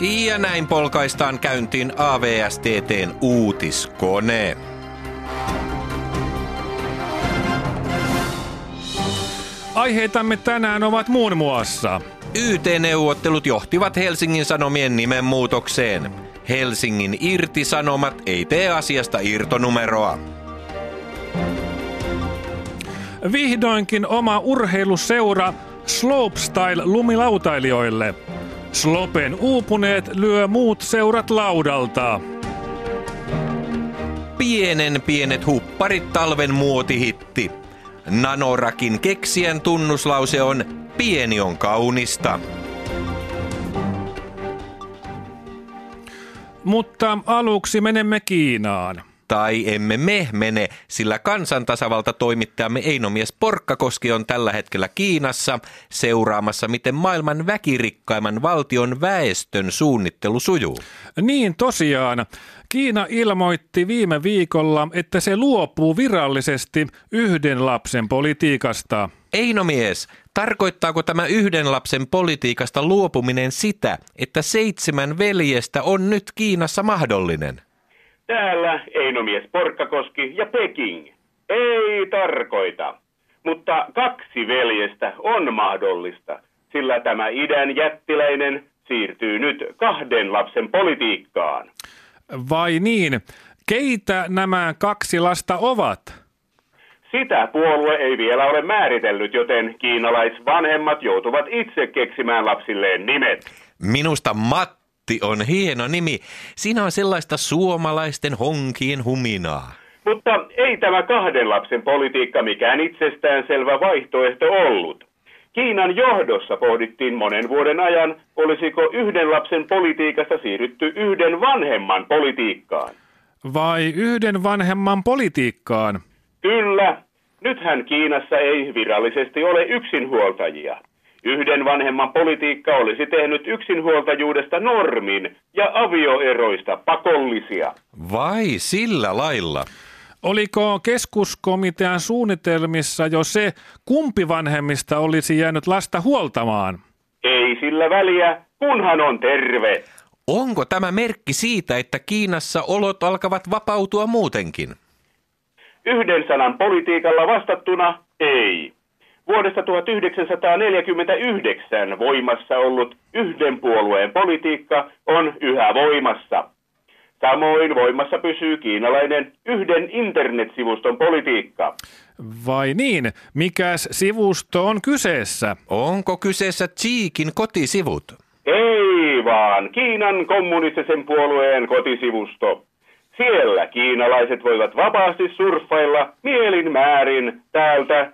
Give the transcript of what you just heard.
Ja näin polkaistaan käyntiin AVSTTn uutiskone. Aiheitamme tänään ovat muun muassa YT-neuvottelut johtivat Helsingin Sanomien nimenmuutokseen. Helsingin irtisanomat ei tee asiasta irtonumeroa. Vihdoinkin oma urheiluseura Slopestyle lumilautailijoille. Slopen uupuneet lyö muut seurat laudalta. Pienen pienet hupparit talven muotihitti. Nanorakin keksijän tunnuslause on pieni on kaunista. Mutta aluksi menemme Kiinaan. Tai emme me mene, sillä kansantasavalta toimittajamme Einomies Porkkakoski on tällä hetkellä Kiinassa seuraamassa, miten maailman väkirikkaimman valtion väestön suunnittelu sujuu. Niin tosiaan. Kiina ilmoitti viime viikolla, että se luopuu virallisesti yhden lapsen politiikasta. Einomies, tarkoittaako tämä yhden lapsen politiikasta luopuminen sitä, että seitsemän veljestä on nyt Kiinassa mahdollinen? Täällä Einomies Porkkakoski ja Peking. Ei tarkoita. Mutta kaksi veljestä on mahdollista, sillä tämä idän jättiläinen siirtyy nyt kahden lapsen politiikkaan. Vai niin? Keitä nämä kaksi lasta ovat? Sitä puolue ei vielä ole määritellyt, joten kiinalaisvanhemmat joutuvat itse keksimään lapsilleen nimet. Minusta Matti on hieno nimi. Siinä on sellaista suomalaisten honkien huminaa. Mutta ei tämä kahden lapsen politiikka mikään itsestäänselvä vaihtoehto ollut. Kiinan johdossa pohdittiin monen vuoden ajan, olisiko yhden lapsen politiikasta siirrytty yhden vanhemman politiikkaan. Vai yhden vanhemman politiikkaan? Kyllä, nythän Kiinassa ei virallisesti ole yksinhuoltajia. Yhden vanhemman politiikka olisi tehnyt yksinhuoltajuudesta normin ja avioeroista pakollisia. Vai sillä lailla? Oliko keskuskomitean suunnitelmissa jo se, kumpi vanhemmista olisi jäänyt lasta huoltamaan? Ei sillä väliä, kunhan on terve. Onko tämä merkki siitä, että Kiinassa olot alkavat vapautua muutenkin? Yhden sanan politiikalla vastattuna ei. Vuodesta 1949 voimassa ollut yhden puolueen politiikka on yhä voimassa. Samoin voimassa pysyy kiinalainen yhden internetsivuston politiikka. Vai niin? Mikäs sivusto on kyseessä? Onko kyseessä Cheekin kotisivut? Ei vaan, Kiinan kommunistisen puolueen kotisivusto. Siellä kiinalaiset voivat vapaasti surffailla mielin määrin täältä.